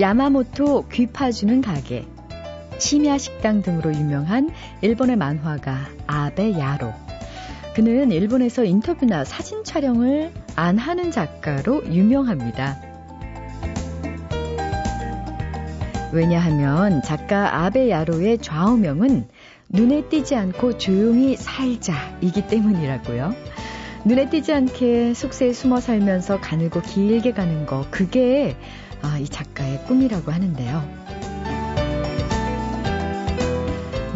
야마모토 귀파주는 가게, 심야 식당 등으로 유명한 일본의 만화가 아베 야로. 그는 일본에서 인터뷰나 사진 촬영을 안 하는 작가로 유명합니다. 왜냐하면 작가 아베 야로의 좌우명은 눈에 띄지 않고 조용히 살자이기 때문이라고요. 눈에 띄지 않게 숙소에 숨어 살면서 가늘고 길게 가는 거, 그게 아, 이 작가의 꿈이라고 하는데요.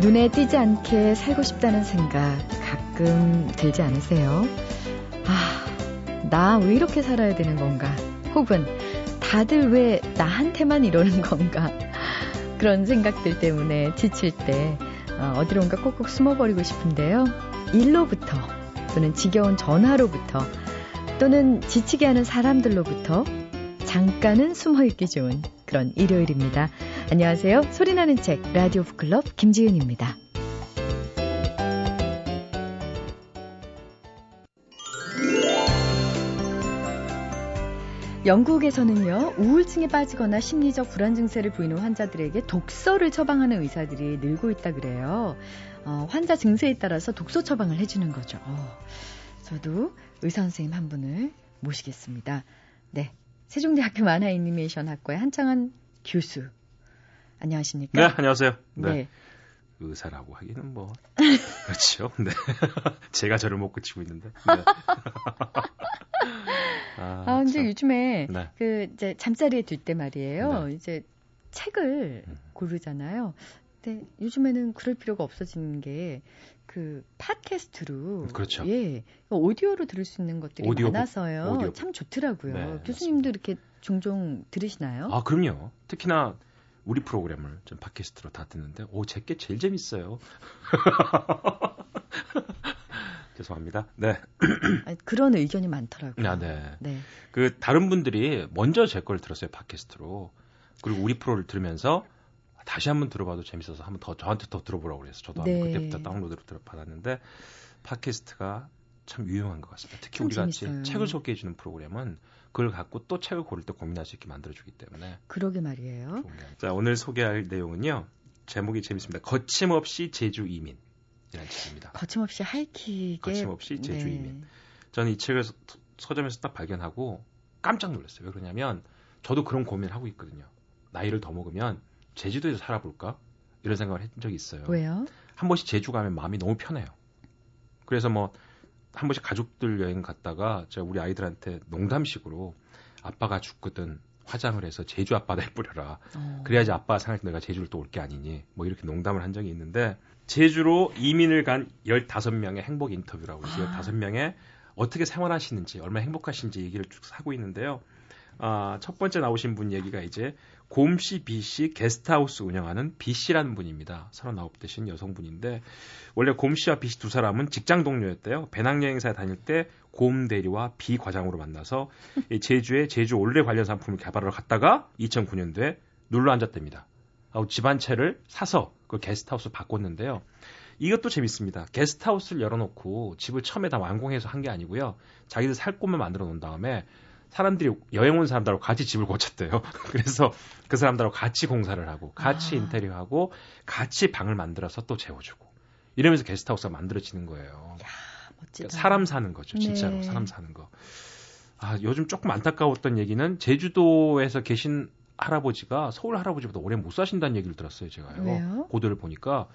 눈에 띄지 않게 살고 싶다는 생각 가끔 들지 않으세요? 아, 나 왜 이렇게 살아야 되는 건가? 혹은 다들 왜 나한테만 이러는 건가? 그런 생각들 때문에 지칠 때 어, 어디론가 꼭꼭 숨어버리고 싶은데요. 일로부터 또는 지겨운 전화로부터 또는 지치게 하는 사람들로부터 잠깐은 숨어 있기 좋은 그런 일요일입니다. 안녕하세요. 소리나는 책 라디오 북클럽 김지윤입니다. 영국에서는요, 우울증에 빠지거나 심리적 불안 증세를 보이는 환자들에게 독서를 처방하는 의사들이 늘고 있다 그래요. 어, 환자 증세에 따라서 독서 처방을 해주는 거죠. 어, 저도 의사 선생님 한 분을 모시겠습니다. 네. 세종대학교 만화 애니메이션 학과의 한창한 교수. 안녕하십니까? 네, 안녕하세요. 네. 네. 의사라고 하기는 뭐 그렇죠. 네. 제가 저를 못 그치고 있는데. 네. 아, 아 근데 참. 요즘에 네. 그 이제 잠자리에 들 때 말이에요. 네. 이제 책을 음. 고르잖아요. 근데 요즘에는 그럴 필요가 없어지는 게 그 팟캐스트로 그렇죠. 예. 오디오로 들을 수 있는 것들이 오디오, 많아서요. 오디오. 참 좋더라고요. 네, 교수님도 맞습니다. 이렇게 종종 들으시나요? 아, 그럼요. 특히나 우리 프로그램을 좀 팟캐스트로 다 듣는데 오, 제게 제일 재밌어요. 죄송합니다. 네. 아니, 그런 의견이 많더라고요. 아, 네. 네. 그 다른 분들이 먼저 제 걸 들었어요 팟캐스트로. 그리고 우리 프로를 들으면서 다시 한번 들어봐도 재밌어서 한번 더 저한테 더 들어보라고 그래서 저도 네. 그때부터 다운로드를 들어 받았는데 팟캐스트가 참 유용한 것 같습니다. 특히 우리 같이 책을 소개해 주는 프로그램은 그걸 갖고 또 책을 고를 때 고민할 수 있게 만들어 주기 때문에. 그러게 말이에요. 자 오늘 소개할 내용은요. 제목이 재밌습니다. 거침없이 제주 이민. 이라는 책입니다. 거침없이 하이킥에 거침없이 제주 네. 이민. 저는 이 책을 서점에서 딱 발견하고 깜짝 놀랐어요. 왜 그러냐면 저도 그런 고민을 하고 있거든요. 나이를 더 먹으면 제주도에서 살아볼까? 이런 생각을 했던 적이 있어요. 왜요? 한 번씩 제주 가면 마음이 너무 편해요. 그래서 뭐 한 번씩 가족들 여행 갔다가 제가 우리 아이들한테 농담식으로 아빠가 죽거든 화장을 해서 제주 앞바다에 뿌려라. 어. 그래야지 아빠가 생각할 때 내가 제주를 또 올 게 아니니. 뭐 이렇게 농담을 한 적이 있는데 제주로 이민을 간 15명의 행복 인터뷰라고 해서 아. 15명의 어떻게 생활하시는지, 얼마나 행복하신지 얘기를 쭉 하고 있는데요. 아, 첫 번째 나오신 분 얘기가 이제 곰씨 B씨 게스트하우스 운영하는 B씨라는 분입니다. 39 되신 여성분인데 원래 곰씨와 B씨 두 사람은 직장 동료였대요. 배낭여행사에 다닐 때 곰 대리와 B 과장으로 만나서 제주에 제주 올레 관련 상품을 개발하러 갔다가 2009년도에 눌러 앉았답니다. 집안채를 사서 그 게스트하우스 바꿨는데요. 이것도 재밌습니다. 게스트하우스를 열어놓고 집을 처음에 다 완공해서 한 게 아니고요. 자기들 살 곳만 만들어 놓은 다음에 사람들이 여행 온 사람들하고 같이 집을 고쳤대요. 그래서 그 사람들하고 같이 공사를 하고 같이 아. 인테리어하고 같이 방을 만들어서 또 재워주고 이러면서 게스트하우스가 만들어지는 거예요. 야. 그러니까 사람 사는 거죠, 진짜로 네. 사람 사는 거. 아 요즘 조금 안타까웠던 얘기는 제주도에서 계신 할아버지가 서울 할아버지보다 오래 못 사신다는 얘기를 들었어요, 제가요. 왜요? 보도를 보니까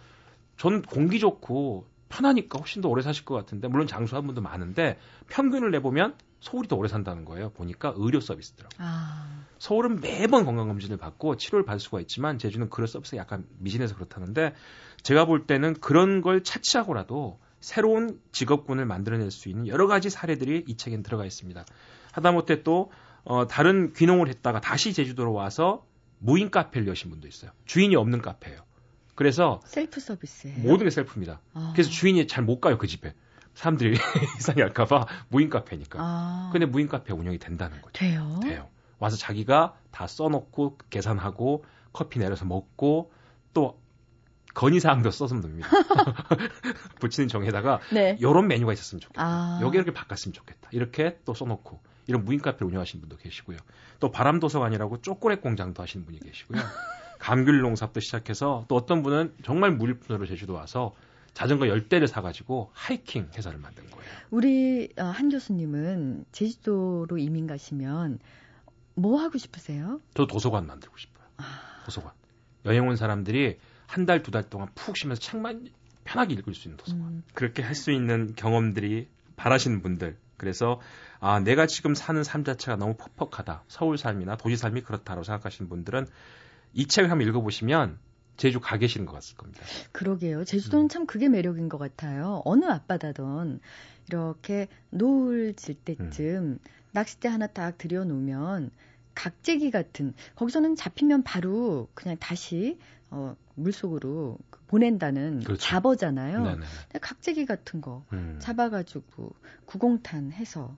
전 공기 좋고 편하니까 훨씬 더 오래 사실 것 같은데 물론 장수한 분도 많은데 평균을 내보면 서울이 더 오래 산다는 거예요. 보니까 의료 서비스더라고요. 아. 서울은 매번 건강검진을 받고 치료를 받을 수가 있지만 제주는 그런 서비스가 약간 미진해서 그렇다는데 제가 볼 때는 그런 걸 차치하고라도 새로운 직업군을 만들어낼 수 있는 여러 가지 사례들이 이 책엔 들어가 있습니다. 하다못해 또 어, 다른 귀농을 했다가 다시 제주도로 와서 무인 카페를 여신 분도 있어요. 주인이 없는 카페예요. 그래서 셀프 서비스예요. 모든 게 셀프입니다. 아. 그래서 주인이 잘 못 가요 그 집에. 사람들이 이상할까봐 무인 카페니까. 아. 근데 무인 카페 운영이 된다는 거죠. 돼요? 돼요. 와서 자기가 다 써놓고 계산하고 커피 내려서 먹고 또 건의사항도 써으면 됩니다. 붙이는 정에다가 네. 이런 메뉴가 있었으면 좋겠다. 아. 여기 이렇게 바꿨으면 좋겠다. 이렇게 또 써놓고 이런 무인 카페 운영하시는 분도 계시고요. 또 바람도서관이라고 초콜릿 공장도 하시는 분이 계시고요. 감귤 농사부터 시작해서 또 어떤 분은 정말 무일푼으로 제주도 와서 자전거 열대를 사가지고 하이킹 회사를 만든 거예요. 우리 어, 한 교수님은 제주도로 이민 가시면 뭐 하고 싶으세요? 저 도서관 만들고 싶어요. 아... 도서관. 여행 온 사람들이 한 달, 두 달 동안 푹 쉬면서 책만 편하게 읽을 수 있는 도서관. 음. 그렇게 할 수 있는 경험들이 바라시는 분들. 그래서 아, 내가 지금 사는 삶 자체가 너무 퍽퍽하다. 서울 삶이나 도시 삶이 그렇다고 생각하시는 분들은 이 책을 한번 읽어보시면 제주 가 계시는 것 같을 겁니다. 그러게요. 제주도는 음. 참 그게 매력인 것 같아요. 어느 앞바다든 이렇게 노을 질 때쯤 음. 낚싯대 하나 딱 들여놓으면 각재기 같은 거기서는 잡히면 바로 그냥 다시 어, 물속으로 보낸다는 그렇죠. 잡어잖아요. 네네. 각재기 같은 거 음. 잡아가지고 구공탄 해서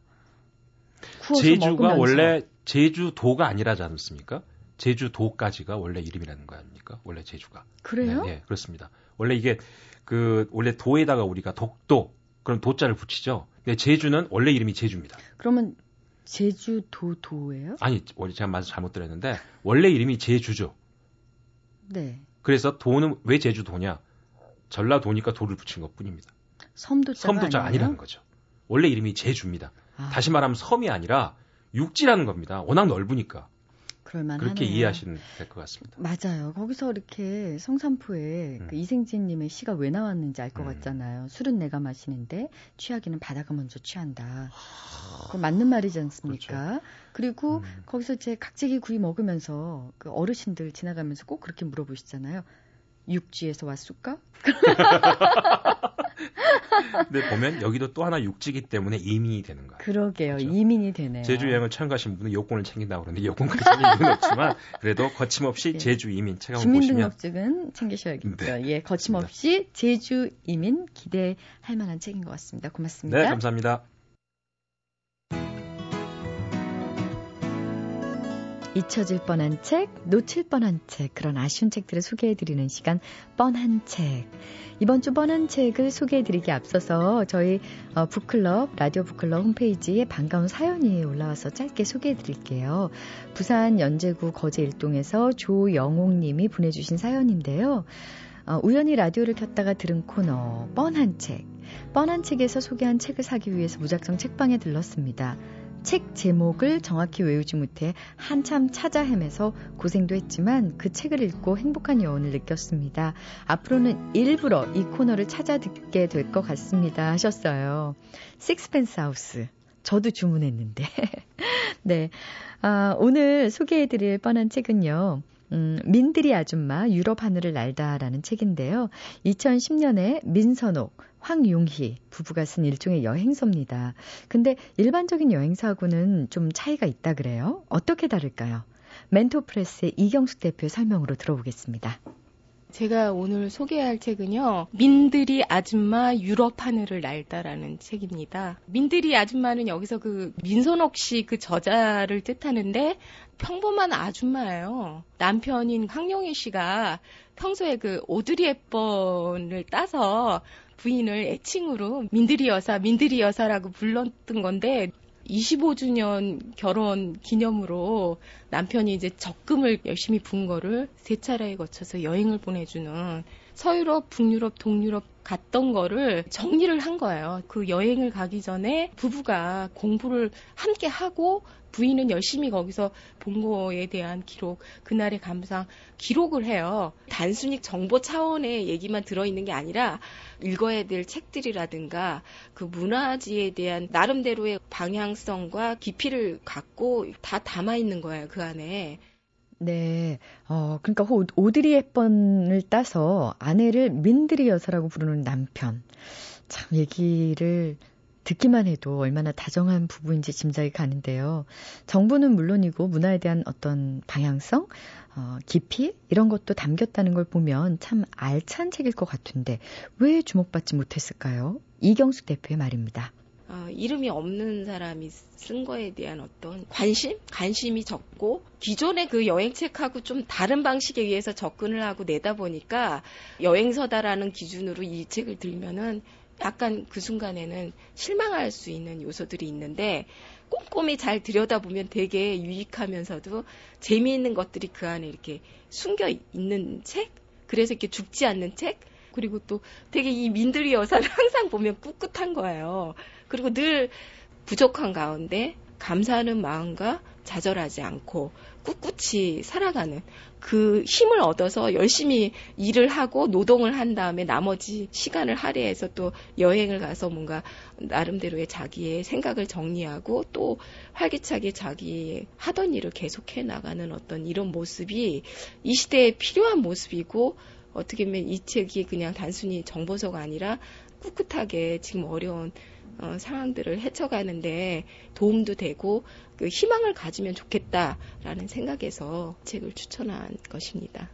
제주가 먹으면서. 원래 제주도가 아니라지 않습니까? 제주도까지가 원래 이름이라는 거 아닙니까? 원래 제주가. 그래요? 네, 네, 그렇습니다. 원래 이게 그 원래 도에다가 우리가 독도 그럼 도자를 붙이죠. 근데 제주는 원래 이름이 제주입니다. 그러면 제주도 도예요? 아니, 원래 제가 말씀 잘못 들었는데 원래 이름이 제주죠. 네. 그래서 도는 왜 제주도냐? 전라도니까 도를 붙인 것뿐입니다. 섬도자가 섬도자 아니라는 거죠. 원래 이름이 제주입니다. 아. 다시 말하면 섬이 아니라 육지라는 겁니다. 워낙 넓으니까. 그럴만 그렇게 이해하시면 될 것 같습니다. 맞아요. 거기서 이렇게 성산포에 음. 그 이생진님의 시가 왜 나왔는지 알것 음. 같잖아요. 술은 내가 마시는데 취하기는 바다가 먼저 취한다. 그 맞는 말이지 않습니까? 그렇죠. 그리고 음. 거기서 이제 각재기 구이 먹으면서 그 어르신들 지나가면서 꼭 그렇게 물어보시잖아요. 육지에서 왔을까? 근데 보면 여기도 또 하나 육지기 때문에 이민이 되는 거예요. 그러게요. 그렇죠? 이민이 되네요. 제주 여행을 처음 가신 분은 여권을 챙긴다고 그러는데 여권까지는 이유는 없지만 그래도 거침없이 네. 제주 이민 책 한번 보시면 주민등록증은 챙기셔야겠죠. 네. 예, 거침없이 제주 이민 기대할 만한 책인 것 같습니다. 고맙습니다. 네, 감사합니다. 잊혀질 뻔한 책, 놓칠 뻔한 책, 그런 아쉬운 책들을 소개해드리는 시간, 뻔한 책. 이번 주 뻔한 책을 소개해드리기 앞서서 저희 어, 북클럽, 라디오 북클럽 홈페이지에 반가운 사연이 올라와서 짧게 소개해드릴게요. 부산 연제구 거제 일동에서 조영옥 님이 보내주신 사연인데요. 어, 우연히 라디오를 켰다가 들은 코너, 뻔한 책. 뻔한 책에서 소개한 책을 사기 위해서 무작정 책방에 들렀습니다. 책 제목을 정확히 외우지 못해 한참 찾아 헤매서 고생도 했지만 그 책을 읽고 행복한 여운을 느꼈습니다. 앞으로는 일부러 이 코너를 찾아 듣게 될 것 같습니다. 하셨어요. 식스펜스 하우스. 저도 주문했는데. 네. 아, 오늘 소개해드릴 뻔한 책은요. 음, 민들이 아줌마 유럽 하늘을 날다라는 책인데요. 2010년에 민선옥, 황용희 부부가 쓴 일종의 여행서입니다. 근데 일반적인 여행사하고는 좀 차이가 있다 그래요? 어떻게 다를까요? 멘토프레스의 이경숙 대표 설명으로 들어보겠습니다. 제가 오늘 소개할 책은요. 민들이 아줌마 유럽 하늘을 날다라는 책입니다. 민들이 아줌마는 여기서 그 민선옥 씨 그 저자를 뜻하는데 평범한 아줌마예요. 남편인 황용희 씨가 평소에 그 오드리 헵번을 따서 부인을 애칭으로 민들이 여사, 민들이 여사라고 불렀던 건데 25주년 결혼 기념으로 남편이 이제 적금을 열심히 분 거를 세 차례에 거쳐서 여행을 보내주는 서유럽, 북유럽, 동유럽 갔던 거를 정리를 한 거예요. 그 여행을 가기 전에 부부가 공부를 함께 하고 부인은 열심히 거기서 본 거에 대한 기록, 그날의 감상 기록을 해요. 단순히 정보 차원의 얘기만 들어있는 게 아니라 읽어야 될 책들이라든가 그 문화지에 대한 나름대로의 방향성과 깊이를 갖고 다 담아 있는 거예요, 그 안에. 네. 어, 그러니까 오드리 헵번을 따서 아내를 민드리 여사라고 부르는 남편. 참 얘기를 듣기만 해도 얼마나 다정한 부부인지 짐작이 가는데요. 정보는 물론이고 문화에 대한 어떤 방향성, 어, 깊이 이런 것도 담겼다는 걸 보면 참 알찬 책일 것 같은데 왜 주목받지 못했을까요? 이경숙 대표의 말입니다. 어, 이름이 없는 사람이 쓴 거에 대한 어떤 관심? 관심이 적고 기존의 그 여행책하고 좀 다른 방식에 의해서 접근을 하고 내다 보니까 여행서다라는 기준으로 이 책을 들면은 약간 그 순간에는 실망할 수 있는 요소들이 있는데 꼼꼼히 잘 들여다보면 되게 유익하면서도 재미있는 것들이 그 안에 이렇게 숨겨 있는 책? 그래서 이렇게 죽지 않는 책? 그리고 또 되게 이 민들이 여사를 항상 보면 꿋꿋한 거예요. 그리고 늘 부족한 가운데 감사하는 마음과 좌절하지 않고 꿋꿋이 살아가는 그 힘을 얻어서 열심히 일을 하고 노동을 한 다음에 나머지 시간을 할애해서 또 여행을 가서 뭔가 나름대로의 자기의 생각을 정리하고 또 활기차게 자기 하던 일을 계속해 나가는 어떤 이런 모습이 이 시대에 필요한 모습이고 어떻게 보면 이 책이 그냥 단순히 정보서가 아니라 꿋꿋하게 지금 어려운 어, 상황들을 헤쳐가는데 도움도 되고 그 희망을 가지면 좋겠다라는 생각에서 책을 추천한 것입니다.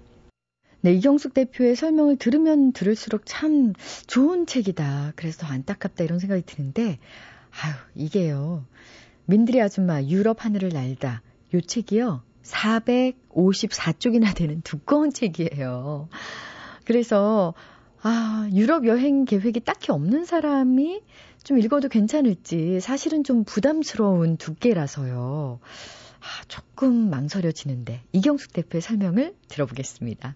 네, 이경숙 대표의 설명을 들으면 들을수록 참 좋은 책이다. 그래서 더 안타깝다 이런 생각이 드는데, 아유, 이게요. 민들이 아줌마 유럽 하늘을 날다. 요 책이요. 454쪽이나 되는 두꺼운 책이에요. 그래서, 아, 유럽 여행 계획이 딱히 없는 사람이 좀 읽어도 괜찮을지 사실은 좀 부담스러운 두께라서요. 아, 조금 망설여지는데 이경숙 대표의 설명을 들어보겠습니다.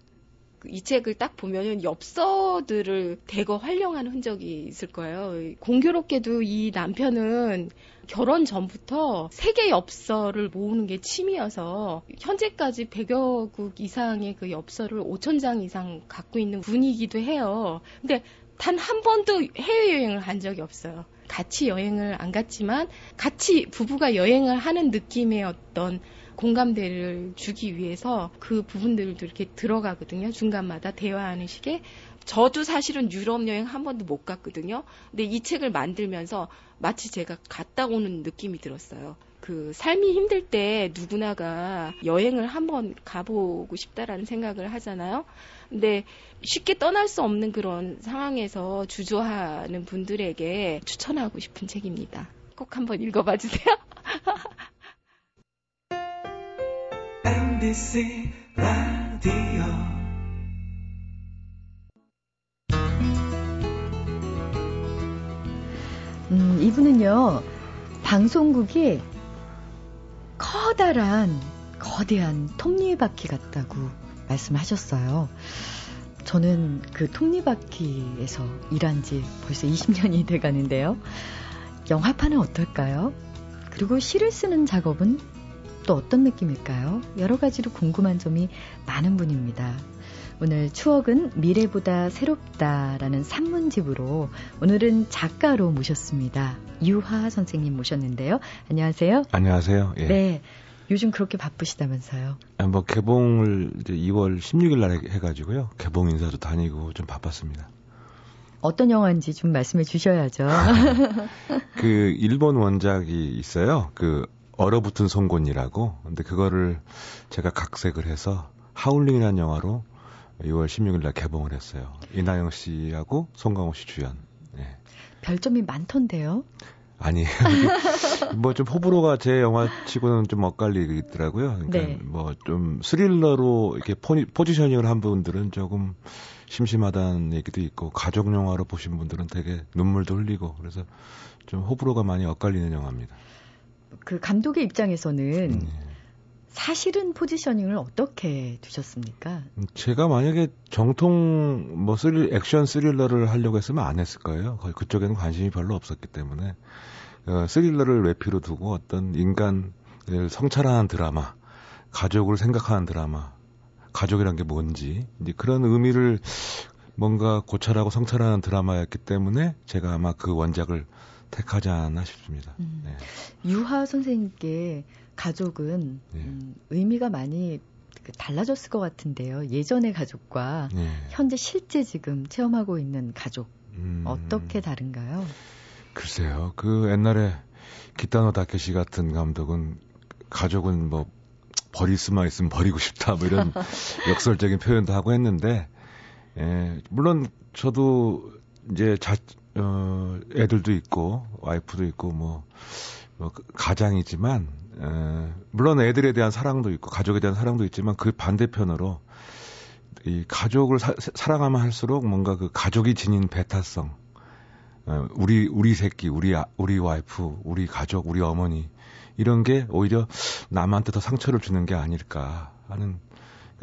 이 책을 딱 보면은 엽서들을 대거 활용하는 흔적이 있을 거예요. 공교롭게도 이 남편은 결혼 전부터 세계 엽서를 모으는 게 취미여서 현재까지 100여 국 이상의 그 엽서를 5천 장 이상 갖고 있는 분이기도 해요. 근데 단 한 번도 해외여행을 한 적이 없어요. 같이 여행을 안 갔지만 같이 부부가 여행을 하는 느낌의 어떤 공감대를 주기 위해서 그 부분들도 이렇게 들어가거든요. 중간마다 대화하는 식의. 저도 사실은 유럽 여행 한 번도 못 갔거든요. 근데 이 책을 만들면서 마치 제가 갔다 오는 느낌이 들었어요. 그 삶이 힘들 때 누구나가 여행을 한번 가보고 싶다라는 생각을 하잖아요. 근데 쉽게 떠날 수 없는 그런 상황에서 주저하는 분들에게 추천하고 싶은 책입니다. 꼭 한번 읽어봐 주세요. MBC 라디오 음, 이분은요, 방송국이 커다란, 거대한 톱니바퀴 같다고 말씀하셨어요. 저는 그 톱니바퀴에서 일한 지 벌써 20년이 돼 가는데요. 영화판은 어떨까요? 그리고 시를 쓰는 작업은 또 어떤 느낌일까요? 여러 가지로 궁금한 점이 많은 분입니다. 오늘 추억은 미래보다 새롭다라는 산문집으로 오늘은 작가로 모셨습니다. 유하 선생님 모셨는데요. 안녕하세요. 안녕하세요. 예. 네. 요즘 그렇게 바쁘시다면서요? 아, 뭐 개봉을 이제 2월 16일 날 해가지고요. 개봉 인사도 다니고 좀 바빴습니다. 어떤 영화인지 좀 말씀해 주셔야죠. 그 일본 원작이 있어요. 그 얼어붙은 송곳니라고. 근데 그거를 제가 각색을 해서 하울링이라는 영화로 6월 16일 날 개봉을 했어요. 이나영 씨하고 송강호 씨 주연. 네. 별점이 많던데요? 아니에요. 뭐좀 호불호가 제 영화 치고는 좀 엇갈리더라고요. 그러니까 네. 뭐좀 스릴러로 이렇게 포지셔닝을 한 분들은 조금 심심하다는 얘기도 있고 가족 영화로 보신 분들은 되게 눈물도 흘리고 그래서 좀 호불호가 많이 엇갈리는 영화입니다. 그 감독의 입장에서는 네. 사실은 포지셔닝을 어떻게 두셨습니까? 제가 만약에 정통 뭐 스릴 액션 스릴러를 하려고 했으면 안 했을 거예요. 거의 그쪽에는 관심이 별로 없었기 때문에 어, 스릴러를 외피로 두고 어떤 인간을 성찰하는 드라마, 가족을 생각하는 드라마, 가족이란 게 뭔지 이제 그런 의미를 뭔가 고찰하고 성찰하는 드라마였기 때문에 제가 아마 그 원작을 택하지 않았나 싶습니다. 음. 네. 유하 선생님께 가족은 네. 음, 의미가 많이 그 달라졌을 것 같은데요. 예전의 가족과 네. 현재 실제 지금 체험하고 있는 가족 음... 어떻게 다른가요? 글쎄요. 그 옛날에 기타노 다케시 같은 감독은 가족은 뭐 버릴 수만 있으면 버리고 싶다 뭐 이런 역설적인 표현도 하고 했는데 예, 물론 저도 이제 자, 어, 애들도 있고 와이프도 있고 뭐, 뭐 가장이지만 에, 물론 애들에 대한 사랑도 있고 가족에 대한 사랑도 있지만 그 반대편으로 이 가족을 사, 사랑하면 할수록 뭔가 그 가족이 지닌 배타성 어, 우리 우리 새끼, 우리 아, 우리 와이프, 우리 가족, 우리 어머니 이런 게 오히려 남한테 더 상처를 주는 게 아닐까 하는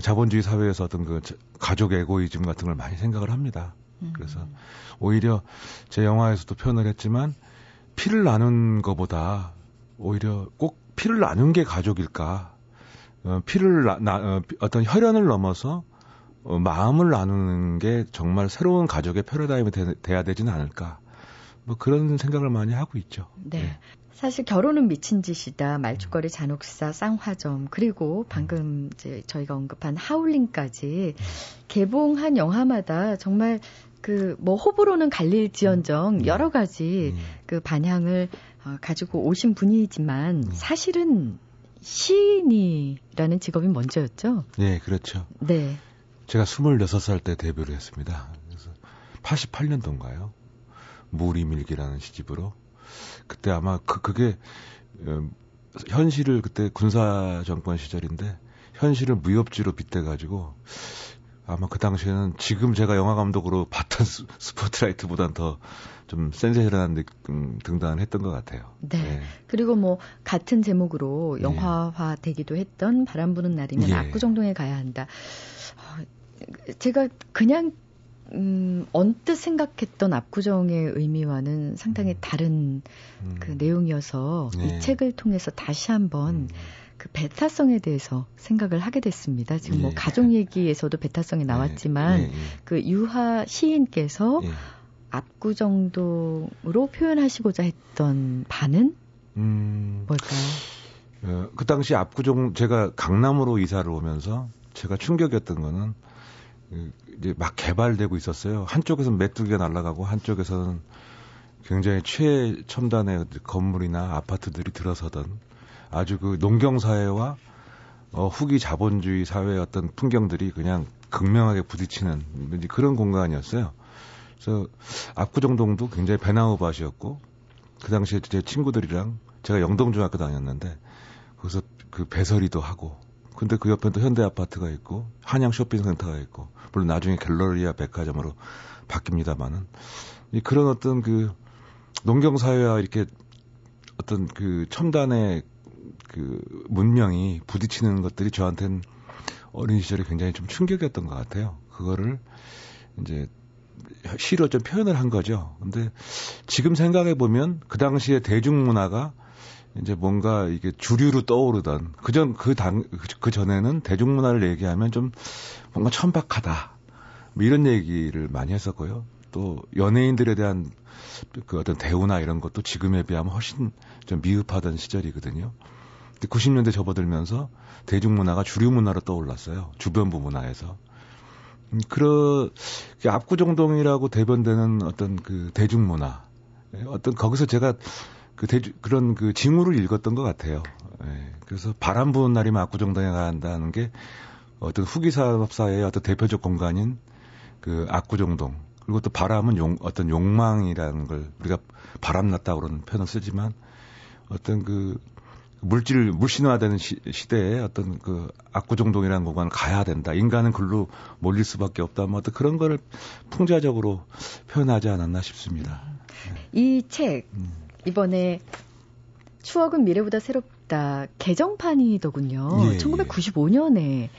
자본주의 사회에서 어떤 그 가족 에고이즘 같은 걸 많이 생각을 합니다. 그래서 음. 오히려 제 영화에서도 표현을 했지만 피를 나눈 것보다 오히려 꼭 피를 나눈 게 가족일까? 어, 피를 나, 나, 어, 어떤 혈연을 넘어서 어, 마음을 나누는 게 정말 새로운 가족의 패러다임이 되, 돼야 되지는 않을까? 뭐 그런 생각을 많이 하고 있죠. 네. 네. 사실 결혼은 미친 짓이다. 말죽거리 잔혹사, 쌍화점 그리고 방금 이제 저희가 언급한 하울링까지 개봉한 영화마다 정말 그 뭐 호불호는 갈릴지언정 음. 여러 가지 음. 그 반향을 어, 가지고 오신 분이지만 음. 사실은 시인이라는 직업이 먼저였죠. 네, 그렇죠. 네. 제가 26살 때 데뷔를 했습니다. 그래서 88년도인가요? 무리밀기라는 시집으로 그때 아마 그 그게 어, 현실을 그때 군사 정권 시절인데 현실을 무협지로 빗대 가지고 아마 그 당시에는 지금 제가 영화 감독으로 봤던 스포트라이트보단 더 좀 센세이션한 느낌 등단을 했던 것 같아요. 네. 네. 그리고 뭐 같은 제목으로 예. 영화화 되기도 했던 바람 부는 날이면 예. 압구정동에 가야 한다. 어, 제가 그냥 음, 언뜻 생각했던 압구정의 의미와는 상당히 음. 다른 음. 그 내용이어서 네. 이 책을 통해서 다시 한번 음. 그 배타성에 대해서 생각을 하게 됐습니다. 지금 뭐 예. 가족 얘기에서도 배타성이 나왔지만 예. 예. 그 유하 시인께서 예. 압구정동으로 표현하시고자 했던 바는 음, 뭘까요? 어, 그 당시 압구정 제가 강남으로 이사를 오면서 제가 충격이었던 거는 그 이제 막 개발되고 있었어요. 한쪽에서는 메뚜기가 날아가고 한쪽에서는 굉장히 최첨단의 건물이나 아파트들이 들어서던 아주 그 농경 사회와 어, 후기 자본주의 사회의 어떤 풍경들이 그냥 극명하게 부딪히는 그런 공간이었어요. 그래서 압구정동도 굉장히 배나우밭이었고 그 당시에 제 친구들이랑 제가 영동중학교 다녔는데 거기서 그 배설이도 하고 근데 그 옆에 또 현대 아파트가 있고 한양 쇼핑센터가 있고 물론 나중에 갤러리아 백화점으로 바뀝니다만은 그런 어떤 그 농경 사회와 이렇게 어떤 그 첨단의 그 문명이 부딪히는 것들이 저한테는 어린 시절에 굉장히 좀 충격이었던 것 같아요. 그거를 이제 시로 좀 표현을 한 거죠. 근데 지금 생각해 보면 그 당시에 대중문화가 이제 뭔가 이게 주류로 떠오르던 그전 그당그 전에는 대중문화를 얘기하면 좀 뭔가 천박하다 뭐 이런 얘기를 많이 했었고요. 또 연예인들에 대한 그 어떤 대우나 이런 것도 지금에 비하면 훨씬 좀 미흡하던 시절이거든요. 90년대 접어들면서 대중문화가 주류 문화로 떠올랐어요. 주변부 문화에서. 음, 그런 압구정동이라고 대변되는 어떤 그 대중문화, 예, 어떤 거기서 제가 그 대주, 그런 그 징후를 읽었던 것 같아요. 예. 그래서 바람 부는 날이면 압구정당에 가야 한다는 게 어떤 후기 사업사의 어떤 대표적 공간인 그 압구정동 그리고 또 바람은 용, 어떤 욕망이라는 걸 우리가 바람났다 그러는 표현을 쓰지만 어떤 그 물질 물신화되는 시, 시대에 어떤 그 압구정동이라는 공간을 가야 된다. 인간은 글로 몰릴 수밖에 없다. 뭐 어떤 그런 거를 풍자적으로 표현하지 않았나 싶습니다. 네. 이책 음. 이번에 추억은 미래보다 새롭다 개정판이더군요. 예, 1995년에.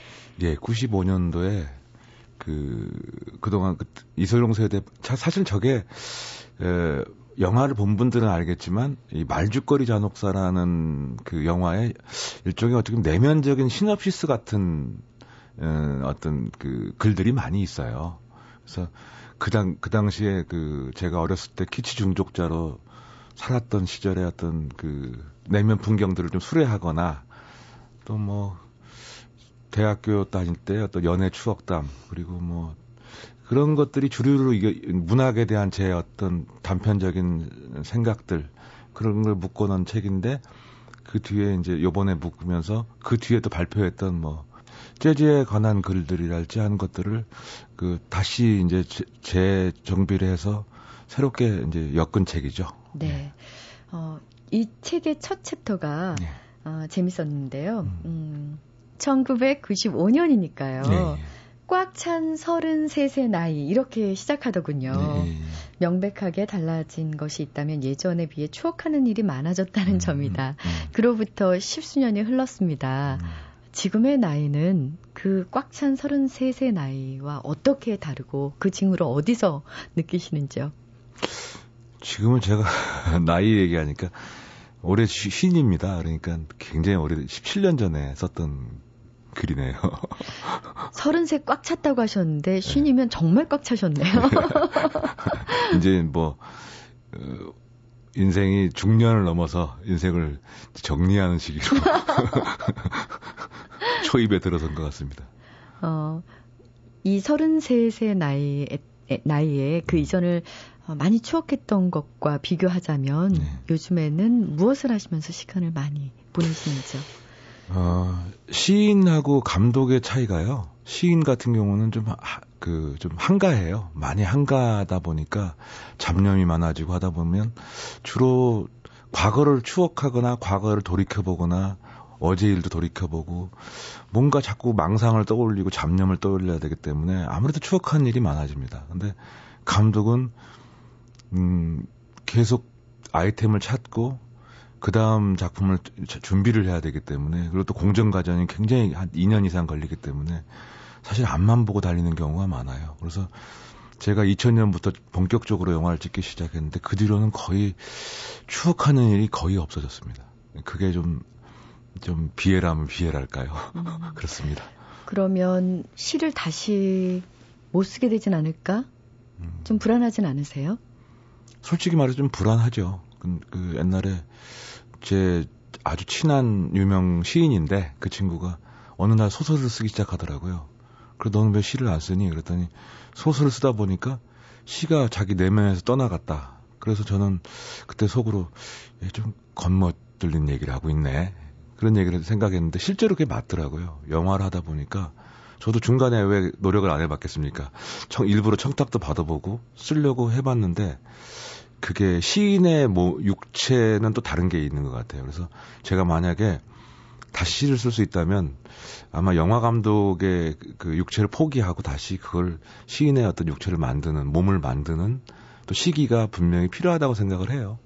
예, 95년도에 그 그동안 그 이소룡 세대 사실 저게 에, 영화를 본 분들은 알겠지만 이 말죽거리 잔혹사라는 그 영화의 일종의 어떻게 내면적인 시놉시스 같은 에, 어떤 그 글들이 많이 있어요. 그래서 그당 그 당시에 그 제가 어렸을 때 키치 중독자로 살았던 시절의 어떤 그 내면 풍경들을 좀 수레하거나 또 뭐 대학교 다닐 때 어떤 연애 추억담 그리고 뭐 그런 것들이 주류로 이게 문학에 대한 제 어떤 단편적인 생각들 그런 걸 묶어놓은 책인데 그 뒤에 이제 요번에 묶으면서 그 뒤에 또 발표했던 뭐 재즈에 관한 글들이랄지 하는 것들을 그 다시 이제 재정비를 해서 새롭게 이제 엮은 책이죠. 네. 네. 어, 이 책의 첫 챕터가 네. 어, 재밌었는데요. 음. 음 1995년이니까요. 네. 꽉찬 33세 나이 이렇게 시작하더군요. 네. 명백하게 달라진 것이 있다면 예전에 비해 추억하는 일이 많아졌다는 음, 점이다. 음, 음. 그로부터 십수년이 흘렀습니다. 음. 지금의 나이는 그 꽉 찬 33세 나이와 어떻게 다르고 그 징후를 어디서 느끼시는지요? 지금은 제가 나이 얘기하니까 올해 쉬- 쉰입니다. 그러니까 굉장히 오래 17년 전에 썼던 글이네요. 33꽉 찼다고 네. 하셨는데 쉰이면 정말 꽉 차셨네요. 이제 뭐 어, 인생이 중년을 넘어서 인생을 정리하는 시기로 초입에 들어선 것 같습니다. 어, 이 33세 나이에, 에, 나이에 그 이전을 어, 많이 추억했던 것과 비교하자면 네. 요즘에는 무엇을 하시면서 시간을 많이 보내시는지요? 어, 시인하고 감독의 차이가요. 시인 같은 경우는 좀, 그, 좀 한가해요. 많이 한가하다 보니까 잡념이 많아지고 하다 보면 주로 과거를 추억하거나 과거를 돌이켜보거나 어제 일도 돌이켜보고 뭔가 자꾸 망상을 떠올리고 잡념을 떠올려야 되기 때문에 아무래도 추억하는 일이 많아집니다. 근데 감독은, 음, 계속 아이템을 찾고 그 다음 작품을 자- 준비를 해야 되기 때문에 그리고 또 공정 과정이 굉장히 한 2년 이상 걸리기 때문에 사실 앞만 보고 달리는 경우가 많아요. 그래서 제가 2000년부터 본격적으로 영화를 찍기 시작했는데 그 뒤로는 거의 추억하는 일이 거의 없어졌습니다. 그게 좀, 좀 비애라면 비애랄까요. 그렇습니다. 그러면 시를 다시 못 쓰게 되진 않을까? 음. 좀 불안하진 않으세요? 솔직히 말해서 좀 불안하죠. 그, 그 옛날에 제 아주 친한 유명 시인인데 그 친구가 어느 날 소설을 쓰기 시작하더라고요. 그래 너는 왜 시를 안 쓰니? 그랬더니 소설을 쓰다 보니까 시가 자기 내면에서 떠나갔다. 그래서 저는 그때 속으로 얘좀 겉멋들린 얘기를 하고 있네. 그런 얘기를 생각했는데 실제로 그게 맞더라고요. 영화를 하다 보니까 저도 중간에 왜 노력을 안 해봤겠습니까? 청, 일부러 청탁도 받아보고 쓰려고 해봤는데 그게 시인의 뭐 육체는 또 다른 게 있는 것 같아요. 그래서 제가 만약에 다시 시를 쓸 수 있다면 아마 영화 감독의 그- 그 육체를 포기하고 다시 그걸 시인의 어떤 육체를 만드는 몸을 만드는 또 시기가 분명히 필요하다고 생각을 해요.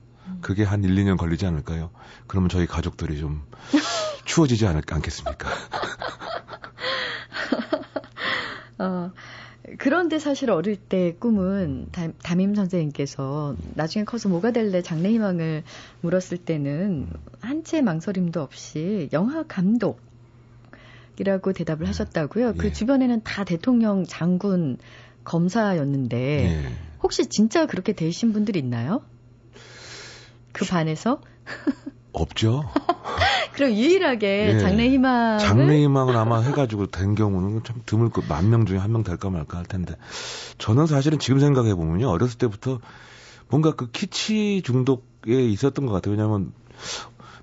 그게 한 1, 2년 걸리지 않을까요? 그러면 저희 가족들이 좀 추워지지 않을, 않겠습니까? 어, 그런데 사실 어릴 때 꿈은 담, 담임 선생님께서 나중에 커서 뭐가 될래 장래 희망을 물었을 때는 한치의 망설임도 없이 영화 감독 이라고 대답을 하셨다고요. 그 예. 주변에는 다 대통령, 장군, 검사였는데 예. 혹시 진짜 그렇게 되신 분들이 있나요? 그 반에서? 없죠. 그럼 유일하게 예. 장래희망을 장래희망을 아마 해가지고 된 경우는 참 드물 거, 만명 중에 한 명 될까 말까 할 텐데. 저는 사실은 지금 생각해 보면요. 어렸을 때부터 뭔가 그 키치 중독에 있었던 것 같아요. 왜냐면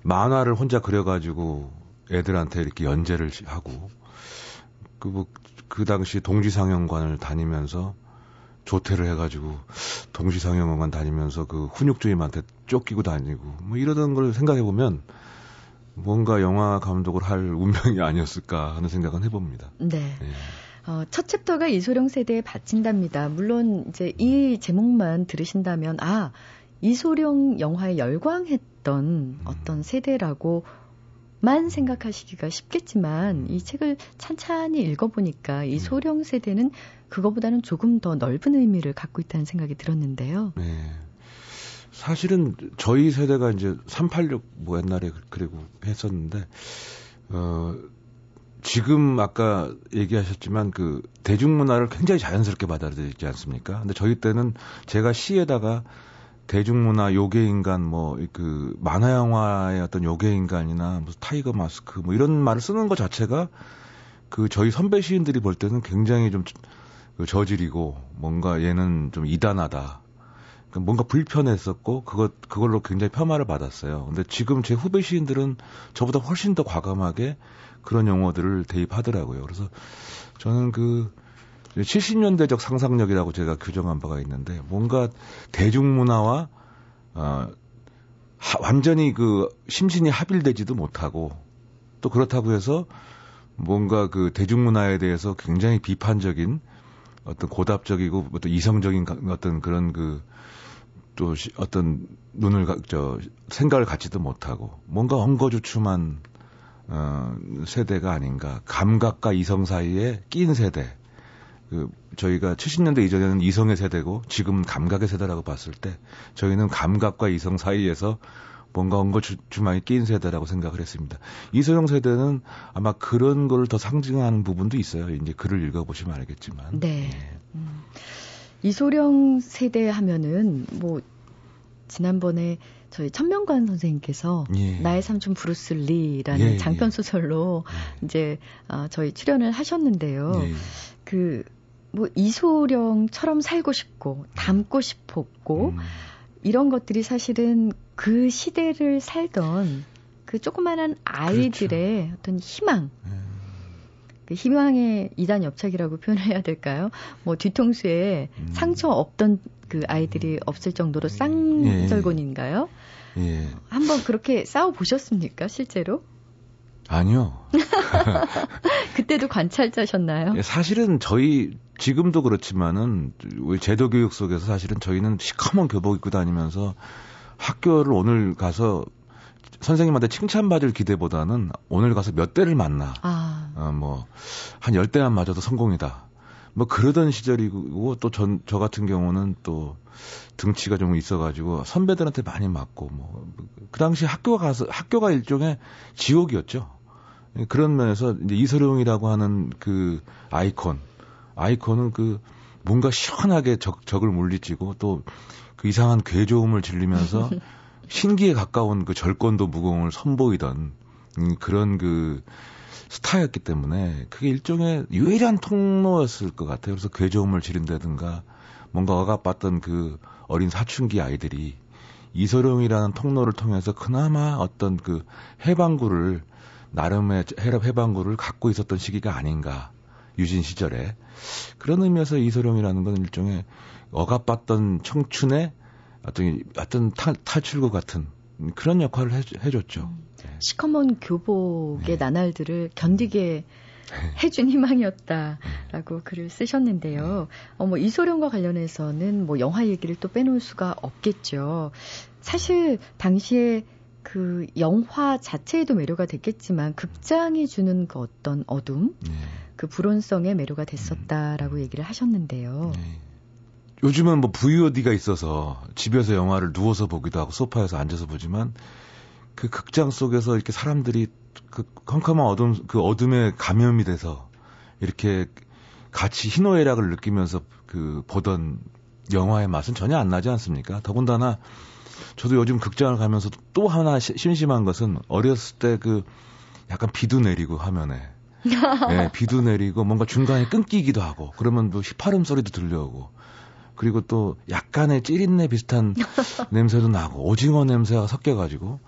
만화를 혼자 그려가지고 애들한테 이렇게 연재를 시- 하고 그 뭐, 그 당시 동지상영관을 다니면서 조퇴를 해가지고 동시상영관 다니면서 그 훈육주임한테 쫓기고 다니고 뭐 이러던 걸 생각해 보면 뭔가 영화 감독을 할 운명이 아니었을까 하는 생각은 해봅니다. 네. 예. 어, 첫 챕터가 이소룡 세대에 바친답니다. 물론 이제 이 제목만 들으신다면 아 이소룡 영화에 열광했던 어떤 세대라고 만 생각하시기가 쉽겠지만 이 책을 찬찬히 읽어보니까 이소룡 세대는 그거보다는 조금 더 넓은 의미를 갖고 있다는 생각이 들었는데요. 네. 사실은 저희 세대가 이제 386뭐 옛날에 그리고 했었는데 어 지금 아까 얘기하셨지만 그 대중문화를 굉장히 자연스럽게 받아들이지 않습니까? 근데 저희 때는 제가 시에다가 대중문화 요괴 인간 뭐 그 만화 영화의 어떤 요괴 인간이나 무슨 타이거 마스크 뭐 이런 말을 쓰는 것 자체가 그 저희 선배 시인들이 볼 때는 굉장히 좀 그 저질이고 뭔가 얘는 좀 이단하다. 그러니까 뭔가 불편했었고 그것 그걸로 굉장히 폄하를 받았어요. 근데 지금 제 후배 시인들은 저보다 훨씬 더 과감하게 그런 용어들을 대입하더라고요. 그래서 저는 그 70년대적 상상력이라고 제가 규정한 바가 있는데 뭔가 대중문화와 어, 하- 완전히 그 심신이 합일되지도 못하고 또 그렇다고 해서 뭔가 그 대중문화에 대해서 굉장히 비판적인 어떤 고답적이고 어떤 이성적인 어떤 그런 그 또 어떤 눈을 저 생각을 갖지도 못하고 뭔가 엉거주춤한 어 세대가 아닌가 감각과 이성 사이에 낀 세대 그 저희가 70년대 이전에는 이성의 세대고 지금 감각의 세대라고 봤을 때 저희는 감각과 이성 사이에서 뭔가 엉거 주망이 끼인 세대라고 생각을 했습니다. 이소영 세대는 아마 그런 걸 더 상징하는 부분도 있어요. 이제 글을 읽어보시면 알겠지만. 네. 네. 음. 이소령 세대 하면은 뭐 지난번에 저희 천명관 선생님께서 예. 나의 삼촌 브루스 리라는 예, 예. 장편 소설로 예. 이제 어, 저희 출연을 하셨는데요. 예. 그 뭐 이소룡처럼 살고 싶고 닮고 싶었고 음. 이런 것들이 사실은 그 시대를 살던 그 조그마한 아이들의 그렇죠. 어떤 희망, 음. 그 희망의 이단 옆차기라고 표현해야 될까요? 뭐 뒤통수에 음. 상처 없던 그 아이들이 음. 없을 정도로 쌍절곤인가요? 예. 예. 한번 그렇게 싸워 보셨습니까, 실제로? 아니요. 그때도 관찰자셨나요? 예, 사실은 저희 지금도 그렇지만은 제도 교육 속에서 사실은 저희는 시커먼 교복 입고 다니면서 학교를 오늘 가서 선생님한테 칭찬받을 기대보다는 오늘 가서 몇 대를 만나. 아. 어, 뭐, 한 열 대만 맞아도 성공이다. 뭐 그러던 시절이고 또 전, 저 같은 경우는 또 등치가 좀 있어가지고 선배들한테 많이 맞고 뭐, 그 당시 학교 가서, 학교가 일종의 지옥이었죠. 그런 면에서 이제 이소룡이라고 하는 그 아이콘, 아이콘은 그 뭔가 시원하게 적, 적을 물리치고 또 그 이상한 괴조음을 질리면서 신기에 가까운 그 절권도 무공을 선보이던 음, 그런 그 스타였기 때문에 그게 일종의 유일한 통로였을 것 같아요. 그래서 괴조음을 지른다든가 뭔가 억압받던 그 어린 사춘기 아이들이 이소룡이라는 통로를 통해서 그나마 어떤 그 해방구를 나름의 해방구를 갖고 있었던 시기가 아닌가 유진 시절에 그런 의미에서 이소룡이라는 건 일종의 억압받던 청춘의 어떤 어떤 탈, 탈출구 같은 그런 역할을 해, 해줬죠. 음, 네. 시커먼 교복의 네. 나날들을 견디게 네. 해준 희망이었다라고 네. 글을 쓰셨는데요. 어, 뭐 이소룡과 관련해서는 뭐 영화 얘기를 또 빼놓을 수가 없겠죠. 사실 당시에 그 영화 자체에도 매료가 됐겠지만 극장이 주는 그 어떤 어둠, 네. 그 불온성에 매료가 됐었다라고 음. 얘기를 하셨는데요. 네. 요즘은 뭐 VOD가 있어서 집에서 영화를 누워서 보기도 하고 소파에서 앉아서 보지만 그 극장 속에서 이렇게 사람들이 그 컴컴한 어둠 그 어둠에 감염이 돼서 이렇게 같이 희노애락을 느끼면서 그 보던 영화의 맛은 전혀 안 나지 않습니까? 더군다나 저도 요즘 극장을 가면서 또 하나 시, 심심한 것은 어렸을 때 그 약간 비도 내리고 화면에 예, 비도 내리고 뭔가 중간에 끊기기도 하고 그러면 또 휘파람 소리도 들려오고 그리고 또 약간의 찌린내 비슷한 냄새도 나고 오징어 냄새가 섞여가지고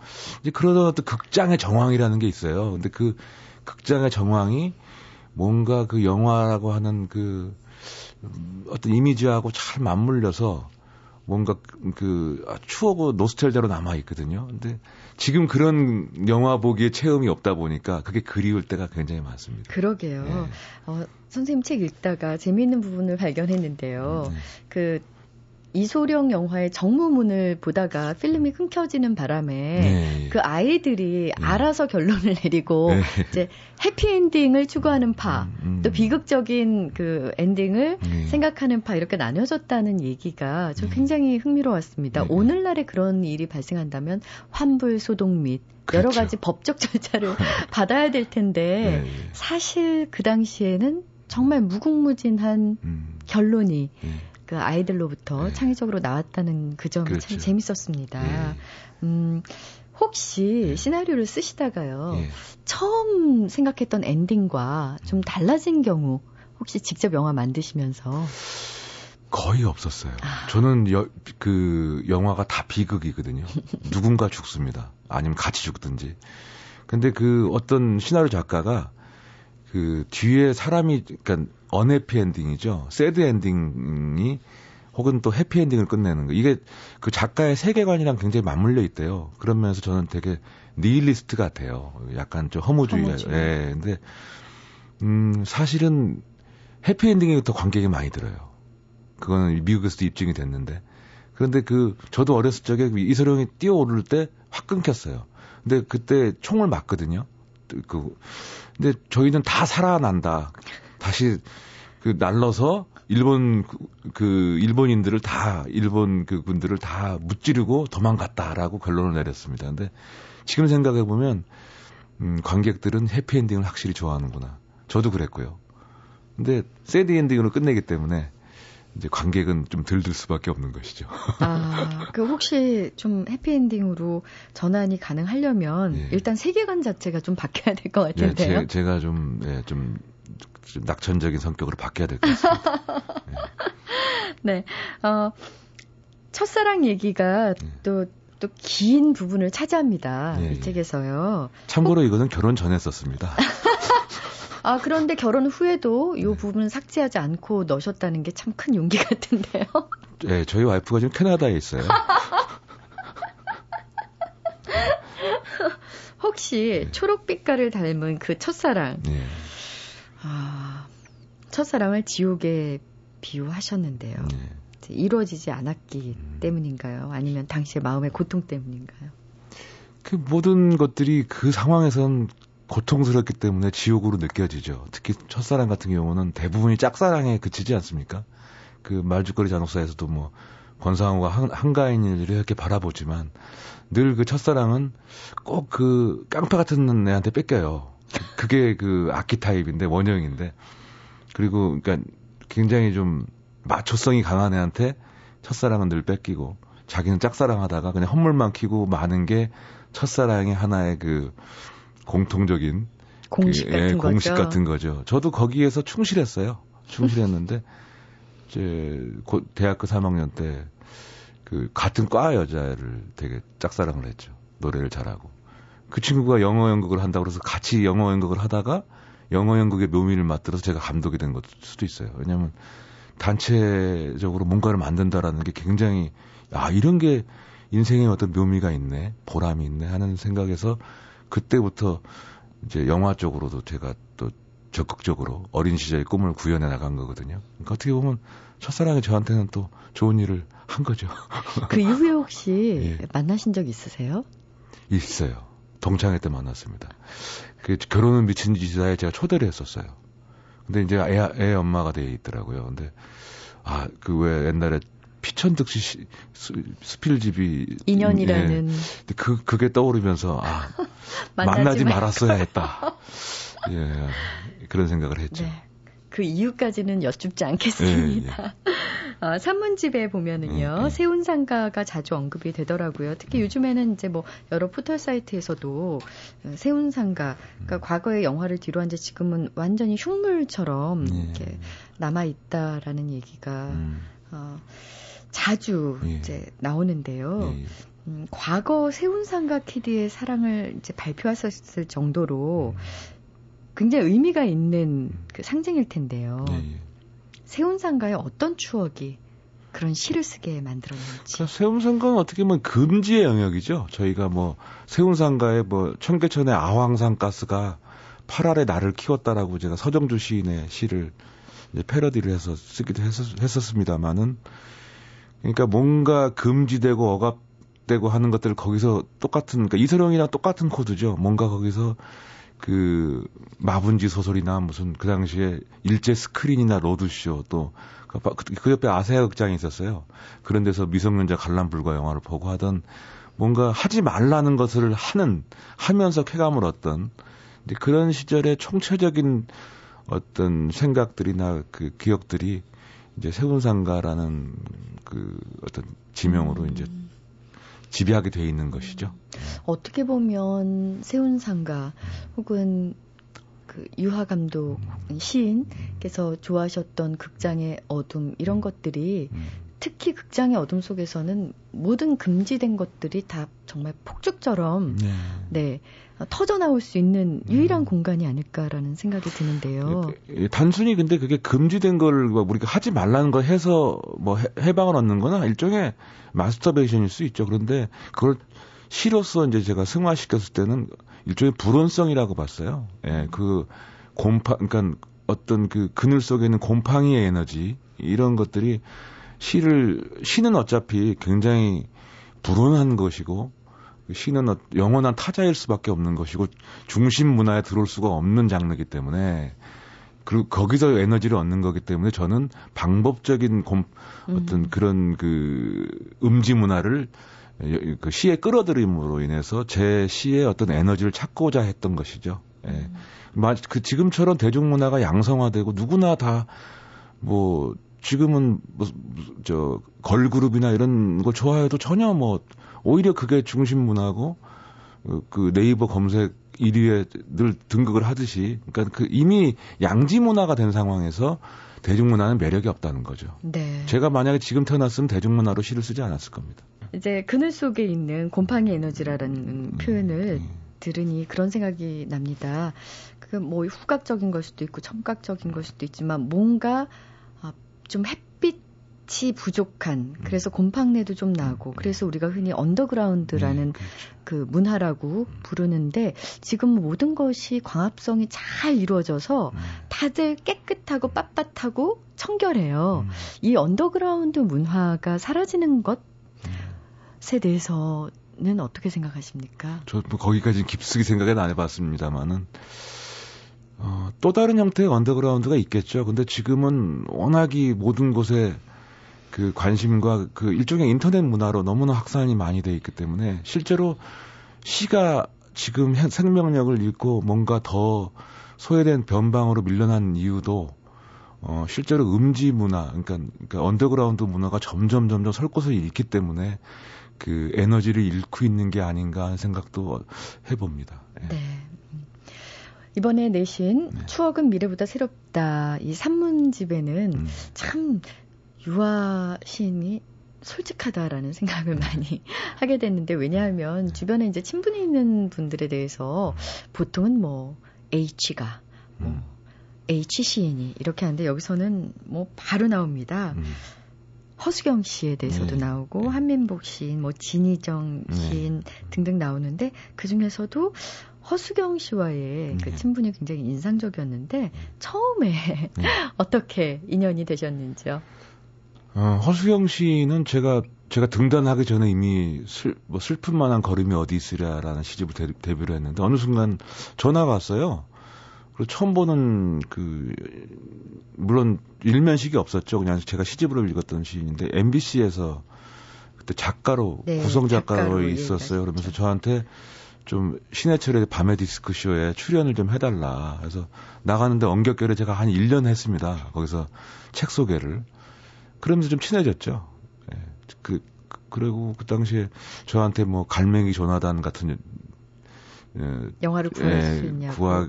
이제 그러다가 또 극장의 정황이라는 게 있어요. 근데 그 극장의 정황이 뭔가 그 영화라고 하는 그 어떤 이미지하고 잘 맞물려서 뭔가 그 아, 추억고 노스텔자로 남아 있거든요. 근데 지금 그런 영화 보기에 체험이 없다 보니까 그게 그리울 때가 굉장히 많습니다. 그러게요. 네. 어, 선생님 책 읽다가 재미있는 부분을 발견했는데요. 네. 그 이소령 영화의 정무문을 보다가 필름이 끊겨지는 바람에 네. 그 아이들이 네. 알아서 결론을 내리고 네. 이제 해피엔딩을 추구하는 파, 음, 음. 또 비극적인 그 엔딩을 네. 생각하는 파 이렇게 나뉘어졌다는 얘기가 좀 네. 굉장히 흥미로웠습니다. 네. 오늘날에 그런 일이 발생한다면 환불 소동 및 그렇죠. 여러 가지 법적 절차를 받아야 될 텐데 사실 그 당시에는 정말 무궁무진한 음. 결론이 그 아이들로부터 네. 창의적으로 나왔다는 그 점이 그렇죠. 참 재밌었습니다. 네. 음, 혹시 네. 시나리오를 쓰시다가요, 네. 처음 생각했던 엔딩과 좀 음. 달라진 경우, 혹시 직접 영화 만드시면서? 거의 없었어요. 아. 저는 여, 그 영화가 다 비극이거든요. 누군가 죽습니다. 아니면 같이 죽든지. 근데 그 어떤 시나리오 작가가 그 뒤에 사람이 그러니까 unhappy ending이죠. sad ending이 혹은 또 해피 엔딩을 끝내는 거. 이게 그 작가의 세계관이랑 굉장히 맞물려 있대요. 그런 면에서 저는 되게 니힐리스트 같아요. 약간 좀 허무주의. 허무주의. 예. 근데 음 사실은 해피 엔딩이 더 관객이 많이 들어요. 그거는 미국에서도 입증이 됐는데. 그런데 그 저도 어렸을 적에 그 이소룡이 뛰어오를 때 확 끊겼어요. 근데 그때 총을 맞거든요. 그 근데 저희는 다 살아난다. 다시 그 날러서 일본 그, 그 일본인들을 다 일본 그 군들을 다 무찌르고 도망갔다라고 결론을 내렸습니다. 근데 지금 생각해 보면 음, 관객들은 해피엔딩을 확실히 좋아하는구나. 저도 그랬고요. 근데 새드 엔딩으로 끝내기 때문에 이제 관객은 좀 들들 수밖에 없는 것이죠. 아, 그 혹시 좀 해피엔딩으로 전환이 가능하려면 예. 일단 세계관 자체가 좀 바뀌어야 될 것 같은데요. 예, 제, 가 좀, 예, 좀, 좀 낙천적인 성격으로 바뀌어야 될 것 같습니다. 네. 네. 어, 첫사랑 얘기가 예. 또, 또 긴 부분을 차지합니다. 예, 이 예. 책에서요. 참고로 이거는 결혼 전에 썼습니다. 아, 그런데 결혼 후에도 이 네. 부분은 삭제하지 않고 넣으셨다는 게 참 큰 용기 같은데요. 네, 저희 와이프가 지금 캐나다에 있어요. 혹시 네. 초록빛깔을 닮은 그 첫사랑. 네. 아, 첫사랑을 지옥에 비유하셨는데요. 네. 이루어지지 않았기 음. 때문인가요? 아니면 당시의 마음의 고통 때문인가요? 그 모든 것들이 그 상황에선 고통스럽기 때문에 지옥으로 느껴지죠. 특히 첫사랑 같은 경우는 대부분이 짝사랑에 그치지 않습니까? 그 말죽거리 잔혹사에서도 뭐 권상우가 한, 한가인을 이렇게 바라보지만 늘 그 첫사랑은 꼭 그 깡패 같은 애한테 뺏겨요. 그게 그 악기 타입인데 원형인데 그리고 그러니까 굉장히 좀 마초성이 강한 애한테 첫사랑은 늘 뺏기고 자기는 짝사랑하다가 그냥 헛물만 키고 많은 게 첫사랑의 하나의 그 공통적인 공식 그, 같은 예, 거죠. 공식 같은 거죠. 저도 거기에서 충실했어요. 충실했는데 이제 고, 대학교 3학년 때 그 같은 과 여자를 되게 짝사랑을 했죠. 노래를 잘하고. 그 친구가 영어 연극을 한다고 그래서 같이 영어 연극을 하다가 영어 연극의 묘미를 맛들어서 제가 감독이 된 것일 수도 있어요. 왜냐하면 단체적으로 뭔가를 만든다라는 게 굉장히 아 이런 게 인생에 어떤 묘미가 있네, 보람이 있네 하는 생각에서 그때부터 이제 영화 쪽으로도 제가 또 적극적으로 어린 시절의 꿈을 구현해 나간 거거든요. 그러니까 어떻게 보면 첫사랑이 저한테는 또 좋은 일을 한 거죠. 그 이후에 혹시 예. 만나신 적 있으세요? 있어요. 동창회 때 만났습니다. 그 결혼은 미친 짓이다에 제가 초대를 했었어요. 근데 이제 애, 애 엄마가 돼 있더라고요. 근데 아 그 왜 옛날에 피천득시 스필집이 인연이라는 예. 그 그게 떠오르면서 아 만나지 말았어야 했다. 예 그런 생각을 했죠. 네. 그 이유까지는 여쭙지 않겠습니다. 예, 예. 어, 산문집에 보면은요, 음, 세운상가가 자주 언급이 되더라고요. 특히 음. 요즘에는 이제 뭐 여러 포털 사이트에서도 어, 세운상가, 그러니까 음. 과거의 영화를 뒤로한 지 지금은 완전히 흉물처럼 예. 이렇게 남아 있다라는 얘기가 음. 어, 자주 예. 이제 나오는데요. 예. 음, 과거 세운상가 키디의 사랑을 이제 발표하셨을 정도로 음. 굉장히 의미가 있는 그 상징일 텐데요. 예. 예. 세운상가의 어떤 추억이 그런 시를 쓰게 만들었는지. 그러니까 세운상가는 어떻게 보면 금지의 영역이죠. 저희가 뭐 세운상가의 뭐 청계천의 아황산 가스가 8알의 나를 키웠다라고 제가 서정주 시인의 시를 이제 패러디를 해서 쓰기도 했었, 했었습니다만은 그러니까 뭔가 금지되고 억압되고 하는 것들을 거기서 똑같은 그러니까 이소룡이랑 똑같은 코드죠. 뭔가 거기서 그 마분지 소설이나 무슨 그 당시에 일제 스크린이나 로드쇼 또그 그 옆에 아세아 극장이 있었어요. 그런 데서 미성년자 관람 불가 영화를 보고 하던 뭔가 하지 말라는 것을 하는 하면서 쾌감을 얻던 그런 시절의 총체적인 어떤 생각들이나 그 기억들이 이제 세운상가라는 그 어떤 지명으로 음. 이제 지배하게 돼 있는 것이죠. 어떻게 보면 세운상가 혹은 그 유하 감독 음. 시인께서 좋아하셨던 극장의 어둠 이런 것들이 음. 특히 극장의 어둠 속에서는 모든 금지된 것들이 다 정말 폭죽처럼 네, 네 터져 나올 수 있는 유일한 음. 공간이 아닐까라는 생각이 드는데요. 예, 예, 단순히 근데 그게 금지된 걸뭐 우리가 하지 말라는 걸 해서 뭐 해, 방을 얻는 거나 일종의 마스터베이션일 수 있죠. 그런데 그걸 시로서 이제 제가 승화시켰을 때는 일종의 불온성이라고 봤어요. 예, 그 곰파, 그러니까 어떤 그 그늘 속에 있는 곰팡이의 에너지 이런 것들이 시를 시는 어차피 굉장히 불온한 것이고 그 시는 어, 영원한 타자일 수밖에 없는 것이고 중심 문화에 들어올 수가 없는 장르이기 때문에 그리고 거기서 에너지를 얻는 거기 때문에 저는 방법적인 곰, 어떤 음. 그런 그 음지 문화를 그 시에 끌어들임으로 인해서 제 시의 어떤 에너지를 찾고자 했던 것이죠. 예. 음. 그 지금처럼 대중문화가 양성화되고 누구나 다 뭐 지금은 뭐저 걸그룹이나 이런 거 좋아해도 전혀 뭐 오히려 그게 중심 문화고 그, 그 네이버 검색 1위에 늘 등극을 하듯이 그러니까 그 이미 양지 문화가 된 상황에서 대중문화는 매력이 없다는 거죠. 네. 제가 만약에 지금 태어났으면 대중문화로 시를 쓰지 않았을 겁니다. 이제 그늘 속에 있는 곰팡이 에너지라는 음, 표현을 음. 들으니 그런 생각이 납니다. 그 뭐 후각적인 걸 수도 있고 청각적인 걸 수도 있지만 뭔가 아, 좀 햇빛이 부족한 음. 그래서 곰팡내도 좀 나고 그래서 우리가 흔히 언더그라운드라는 네, 그렇죠. 그 문화라고 부르는데 지금 모든 것이 광합성이 잘 이루어져서 다들 깨끗하고 빳빳하고 청결해요. 이 언더그라운드 문화가 사라지는 것에 대해서 는 어떻게 생각하십니까? 저뭐 거기까지 깊숙이 생각은 안 해봤습니다만은 어, 또 다른 형태의 언더그라운드가 있겠죠. 근데 지금은 워낙이 모든 곳에 그 관심과 그 일종의 인터넷 문화로 너무나 확산이 많이 돼 있기 때문에 실제로 시가 지금 생명력을 잃고 뭔가 더 소외된 변방으로 밀려난 이유도 어, 실제로 음지 문화, 그러니까, 그러니까 언더그라운드 문화가 점점 점점 설 곳을 잃기 때문에 그 에너지를 잃고 있는 게 아닌가 하는 생각도 해봅니다. 네. 네. 이번에 내신 네. 추억은 미래보다 새롭다 이 산문집에는 음. 참 유하 시인이 솔직하다라는 생각을 네. 많이 하게 됐는데 왜냐하면 네. 주변에 이제 친분이 있는 분들에 대해서 음. 보통은 뭐 H가 뭐 음. H 시인이 이렇게 하는데 여기서는 뭐 바로 나옵니다. 음. 허수경 씨에 대해서도 네. 나오고 네. 한민복 시인, 뭐 진희정 네. 시인 등등 나오는데 그 중에서도 허수경 씨와의 그 네. 친분이 굉장히 인상적이었는데 네. 처음에 어떻게 인연이 되셨는지요? 어, 허수경 씨는 제가 제가 등단하기 전에 이미 슬, 뭐 슬픈 만한 걸음이 어디 있으랴라는 시집을 데, 데뷔를 했는데 어느 순간 전화가 왔어요. 그리고 처음 보는 그 물론 일면식이 없었죠. 그냥 제가 시집으로 읽었던 시인인데 MBC에서 그때 작가로 네, 구성 작가로, 작가로 있었어요. 그러면서 저한테 좀 신해철의 밤의 디스크 쇼에 출연을 좀 해달라. 그래서 나가는데 엉겹결에 제가 한 1년 했습니다. 거기서 책 소개를. 그러면서 좀 친해졌죠. 예. 그, 그, 그리고 그 당시에 저한테 뭐 갈매기 조나단 같은 예, 영화를 구할 예, 수 있냐고 구하,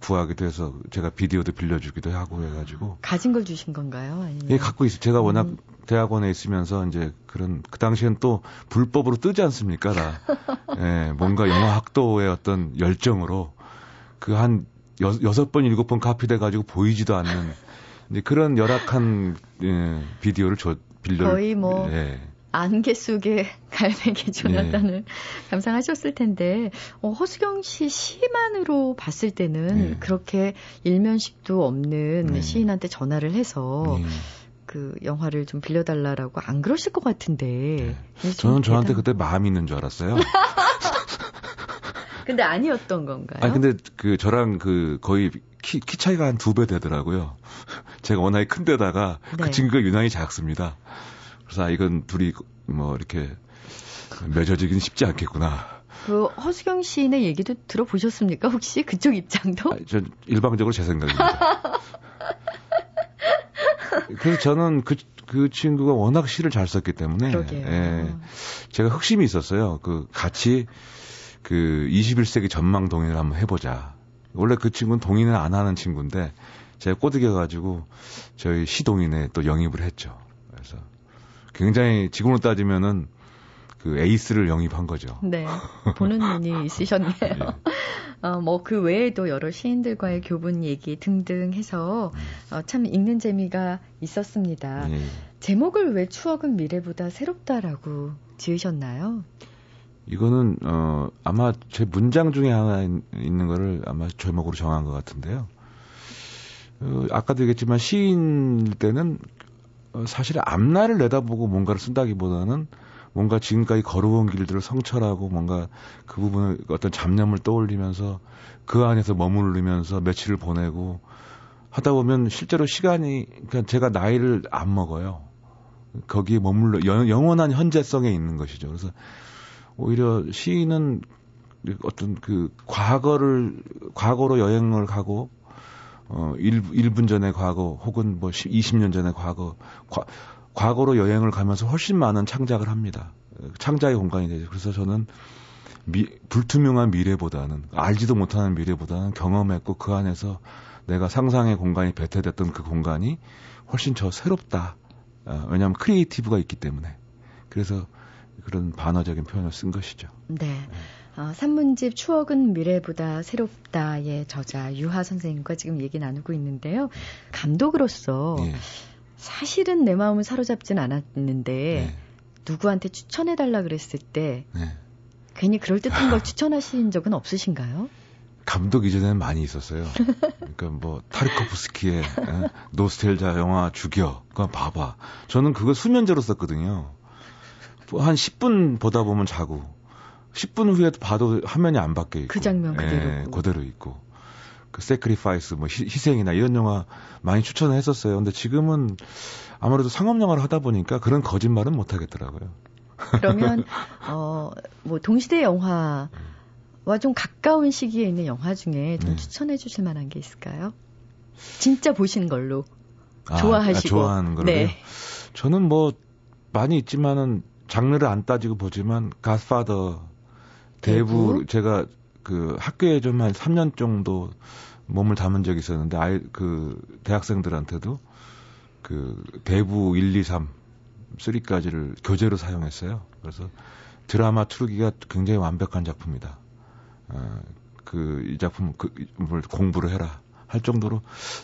구하기도 해서 제가 비디오도 빌려주기도 하고 해가지고 가진 걸 주신 건가요? 아니면? 예, 갖고 있어요. 제가 워낙 음. 대학원에 있으면서 이제 그런 그 당시엔 또 불법으로 뜨지 않습니까? 다 예, 뭔가 영화 학도의 어떤 열정으로 그 한 여섯 번 일곱 번 카피돼 가지고 보이지도 않는 이제 그런 열악한 예, 비디오를 저 빌려 거의 뭐 예. 안개 속에 갈매기 조나단을 네. 감상하셨을 텐데 어, 허수경 씨 시만으로 봤을 때는 네. 그렇게 일면식도 없는 네. 시인한테 전화를 해서 네. 그 영화를 좀 빌려달라라고 안 그러실 것 같은데 네. 저는 저한테 그때 마음이 있는 줄 알았어요. 근데 아니었던 건가요? 아 근데 그 저랑 그 거의 키, 키 차이가 한 두 배 되더라고요. 제가 워낙에 큰 데다가 그 네. 친구가 유난히 작습니다. 그래서 아, 이건 둘이 뭐 이렇게 맺어지기는 쉽지 않겠구나. 그 허수경 시인의 얘기도 들어보셨습니까? 혹시 그쪽 입장도? 아, 전 일방적으로 제 생각입니다. 그래서 저는 그, 그 친구가 워낙 시를 잘 썼기 때문에 예, 제가 흑심이 있었어요. 그 같이 그 21세기 전망 동인을 한번 해보자. 원래 그 친구는 동인을 안 하는 친구인데 제가 꼬드겨가지고 저희 시동인에 또 영입을 했죠. 굉장히 지금으로 따지면은 그 에이스를 영입한 거죠. 네. 보는 눈이 있으셨네요. 예. 어, 뭐 그 외에도 여러 시인들과의 교분 얘기 등등 해서 어, 참 읽는 재미가 있었습니다. 예. 제목을 왜 추억은 미래보다 새롭다라고 지으셨나요? 이거는 어 아마 제 문장 중에 하나 있는 거를 아마 제목으로 정한 것 같은데요. 어, 아까도 얘기했지만 시인일 때는 어, 사실 앞날을 내다보고 뭔가를 쓴다기보다는 뭔가 지금까지 걸어온 길들을 성찰하고 뭔가 그 부분을 어떤 잡념을 떠올리면서 그 안에서 머무르면서 며칠을 보내고 하다 보면 실제로 시간이 그러니까 제가 나이를 안 먹어요. 거기에 머물러 영 원한 현재성에 있는 것이죠. 그래서 오히려 시인은 어떤 그 과거를 과거로 여행을 가고 어 1, 1분 전의 과거 혹은 뭐 20년 전의 과거 과, 과거로 여행을 가면서 훨씬 많은 창작을 합니다. 창작의 공간이 되죠. 그래서 저는 미, 불투명한 미래보다는 알지도 못하는 미래보다는 경험했고 그 안에서 내가 상상의 공간이 배태됐던 그 공간이 훨씬 더 새롭다. 어, 왜냐하면 creative가 있기 때문에. 그래서 그런 반어적인 표현을 쓴 것이죠. 네. 네. 어, 산문집 추억은 미래보다 새롭다의 저자 유하 선생님과 지금 얘기 나누고 있는데요. 감독으로서 네. 사실은 내 마음을 사로잡진 않았는데 네. 누구한테 추천해 달라 그랬을 때 네. 괜히 그럴 듯한 걸 추천하신 적은 없으신가요? 감독 이전에는 많이 있었어요. 그러니까 뭐 타르코프스키의 에? 노스텔자 영화 죽여. 그거 봐봐. 저는 그거 수면제로 썼거든요. 한 10분 보다 보면 자고 10분 후에 봐도 화면이 안 바뀌어 있고 그 장면 그대로 예, 그대로 있고 그 Sacrifice 뭐 희, 희생이나 이런 영화 많이 추천을 했었어요. 근데 지금은 아무래도 상업 영화를 하다 보니까 그런 거짓말은 못 하겠더라고요. 그러면 어뭐 동시대 영화 와 좀 가까운 시기에 있는 영화 중에 좀 네. 추천해 주실 만한 게 있을까요? 진짜 보신 걸로 아, 좋아하시고 아, 좋아하는 걸로 네. 저는 뭐 많이 있지만은 장르를 안 따지고 보지만 갓파더 대부? 제가 그 학교에 좀 한 3년 정도 몸을 담은 적이 있었는데 아이 그 대학생들한테도 그 대부 1, 2, 3, 3까지를 교재로 사용했어요. 그래서 드라마 트루기가 굉장히 완벽한 작품이다. 어, 그이 작품 그뭘 공부를 해라 할 정도로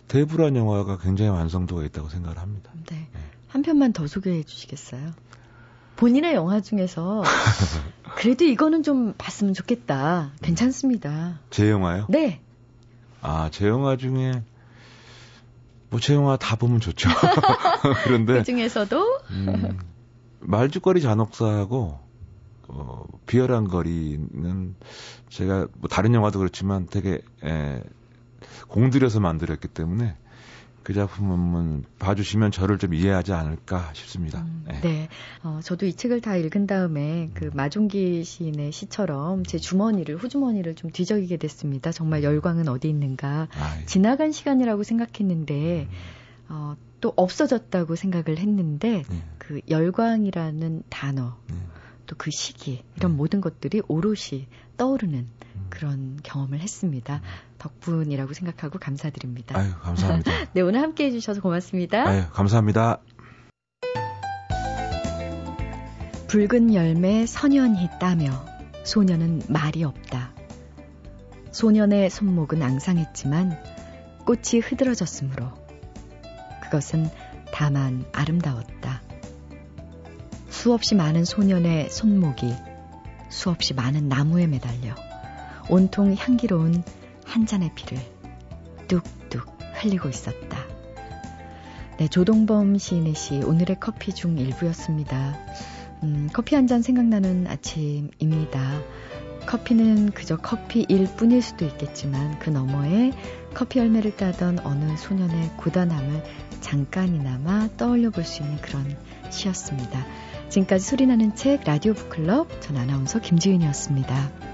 대부란 영화가 굉장히 완성도가 있다고 생각을 합니다. 네. 네. 한 편만 더 소개해 주시겠어요? 본인의 영화 중에서 그래도 이거는 좀 봤으면 좋겠다. 괜찮습니다. 제 영화요? 네. 아, 제 영화 중에 뭐 제 영화 다 보면 좋죠. 그런데 그 중에서도 음, 말죽거리 잔혹사하고 어, 비열한 거리는 제가 뭐 다른 영화도 그렇지만 되게 에, 공들여서 만들었기 때문에 그 작품은 봐주시면 저를 좀 이해하지 않을까 싶습니다. 음, 네. 네. 어, 저도 이 책을 다 읽은 다음에 그 음. 마종기 시인의 시처럼 제 주머니를, 후주머니를 좀 뒤적이게 됐습니다. 정말 열광은 어디 있는가. 아이. 지나간 시간이라고 생각했는데, 음. 어, 또 없어졌다고 생각을 했는데, 네. 그 열광이라는 단어, 네. 또그 시기, 이런 네. 모든 것들이 오롯이 떠오르는 음. 그런 경험을 했습니다. 음. 덕분이라고 생각하고 감사드립니다. 아유, 감사합니다. 네, 오늘 함께 해주셔서 고맙습니다. 아유, 감사합니다. 붉은 열매 선연히 따며 소년은 말이 없다. 소년의 손목은 앙상했지만 꽃이 흐드러졌으므로 그것은 다만 아름다웠다. 수없이 많은 소년의 손목이 수없이 많은 나무에 매달려 온통 향기로운 한 잔의 피를 뚝뚝 흘리고 있었다. 네, 조동범 시인의 시 오늘의 커피 중 일부였습니다. 음, 커피 한 잔 생각나는 아침입니다. 커피는 그저 커피일 뿐일 수도 있겠지만 그 너머에 커피 열매를 따던 어느 소년의 고단함을 잠깐이나마 떠올려 볼 수 있는 그런 시였습니다. 지금까지 소리나는 책 라디오 북클럽 전 아나운서 김지윤이었습니다.